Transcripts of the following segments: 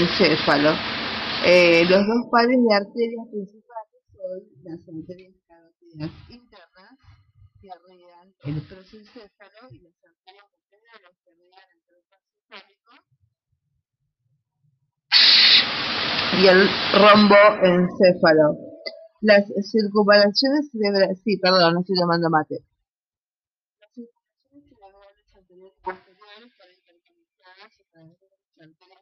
encéfalo. Eh, los dos pares de arterias principales son las arterias carotidas internas que arreglan el encéfalo y las arterias posteriores que arreglan el prosencéfalo y el rombo encéfalo. Las circunvalaciones cerebrales, sí, perdón, no estoy llamando mate. Las circunvalaciones cerebrales anteriores y posteriores están interconectadas a través de las arterias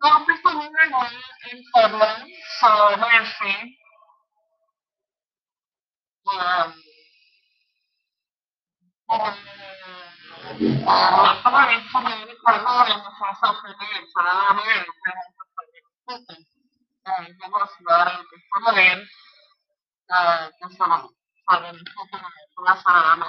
Los festivales van en forma solemne y la apariencia de color en los sufrimientos, la manera en que se demostrar el poder de su solemne, la solemne,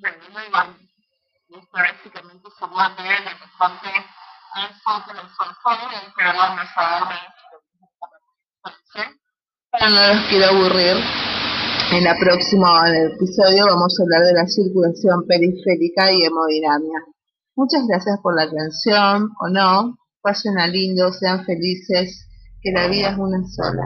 no los este quiero aburrir, en, la próximo episodio vamos a hablar de la circulación periférica y hemodinamia. Muchas gracias por la atención, o no, pasen a lindo, sean felices, que la vida es una sola.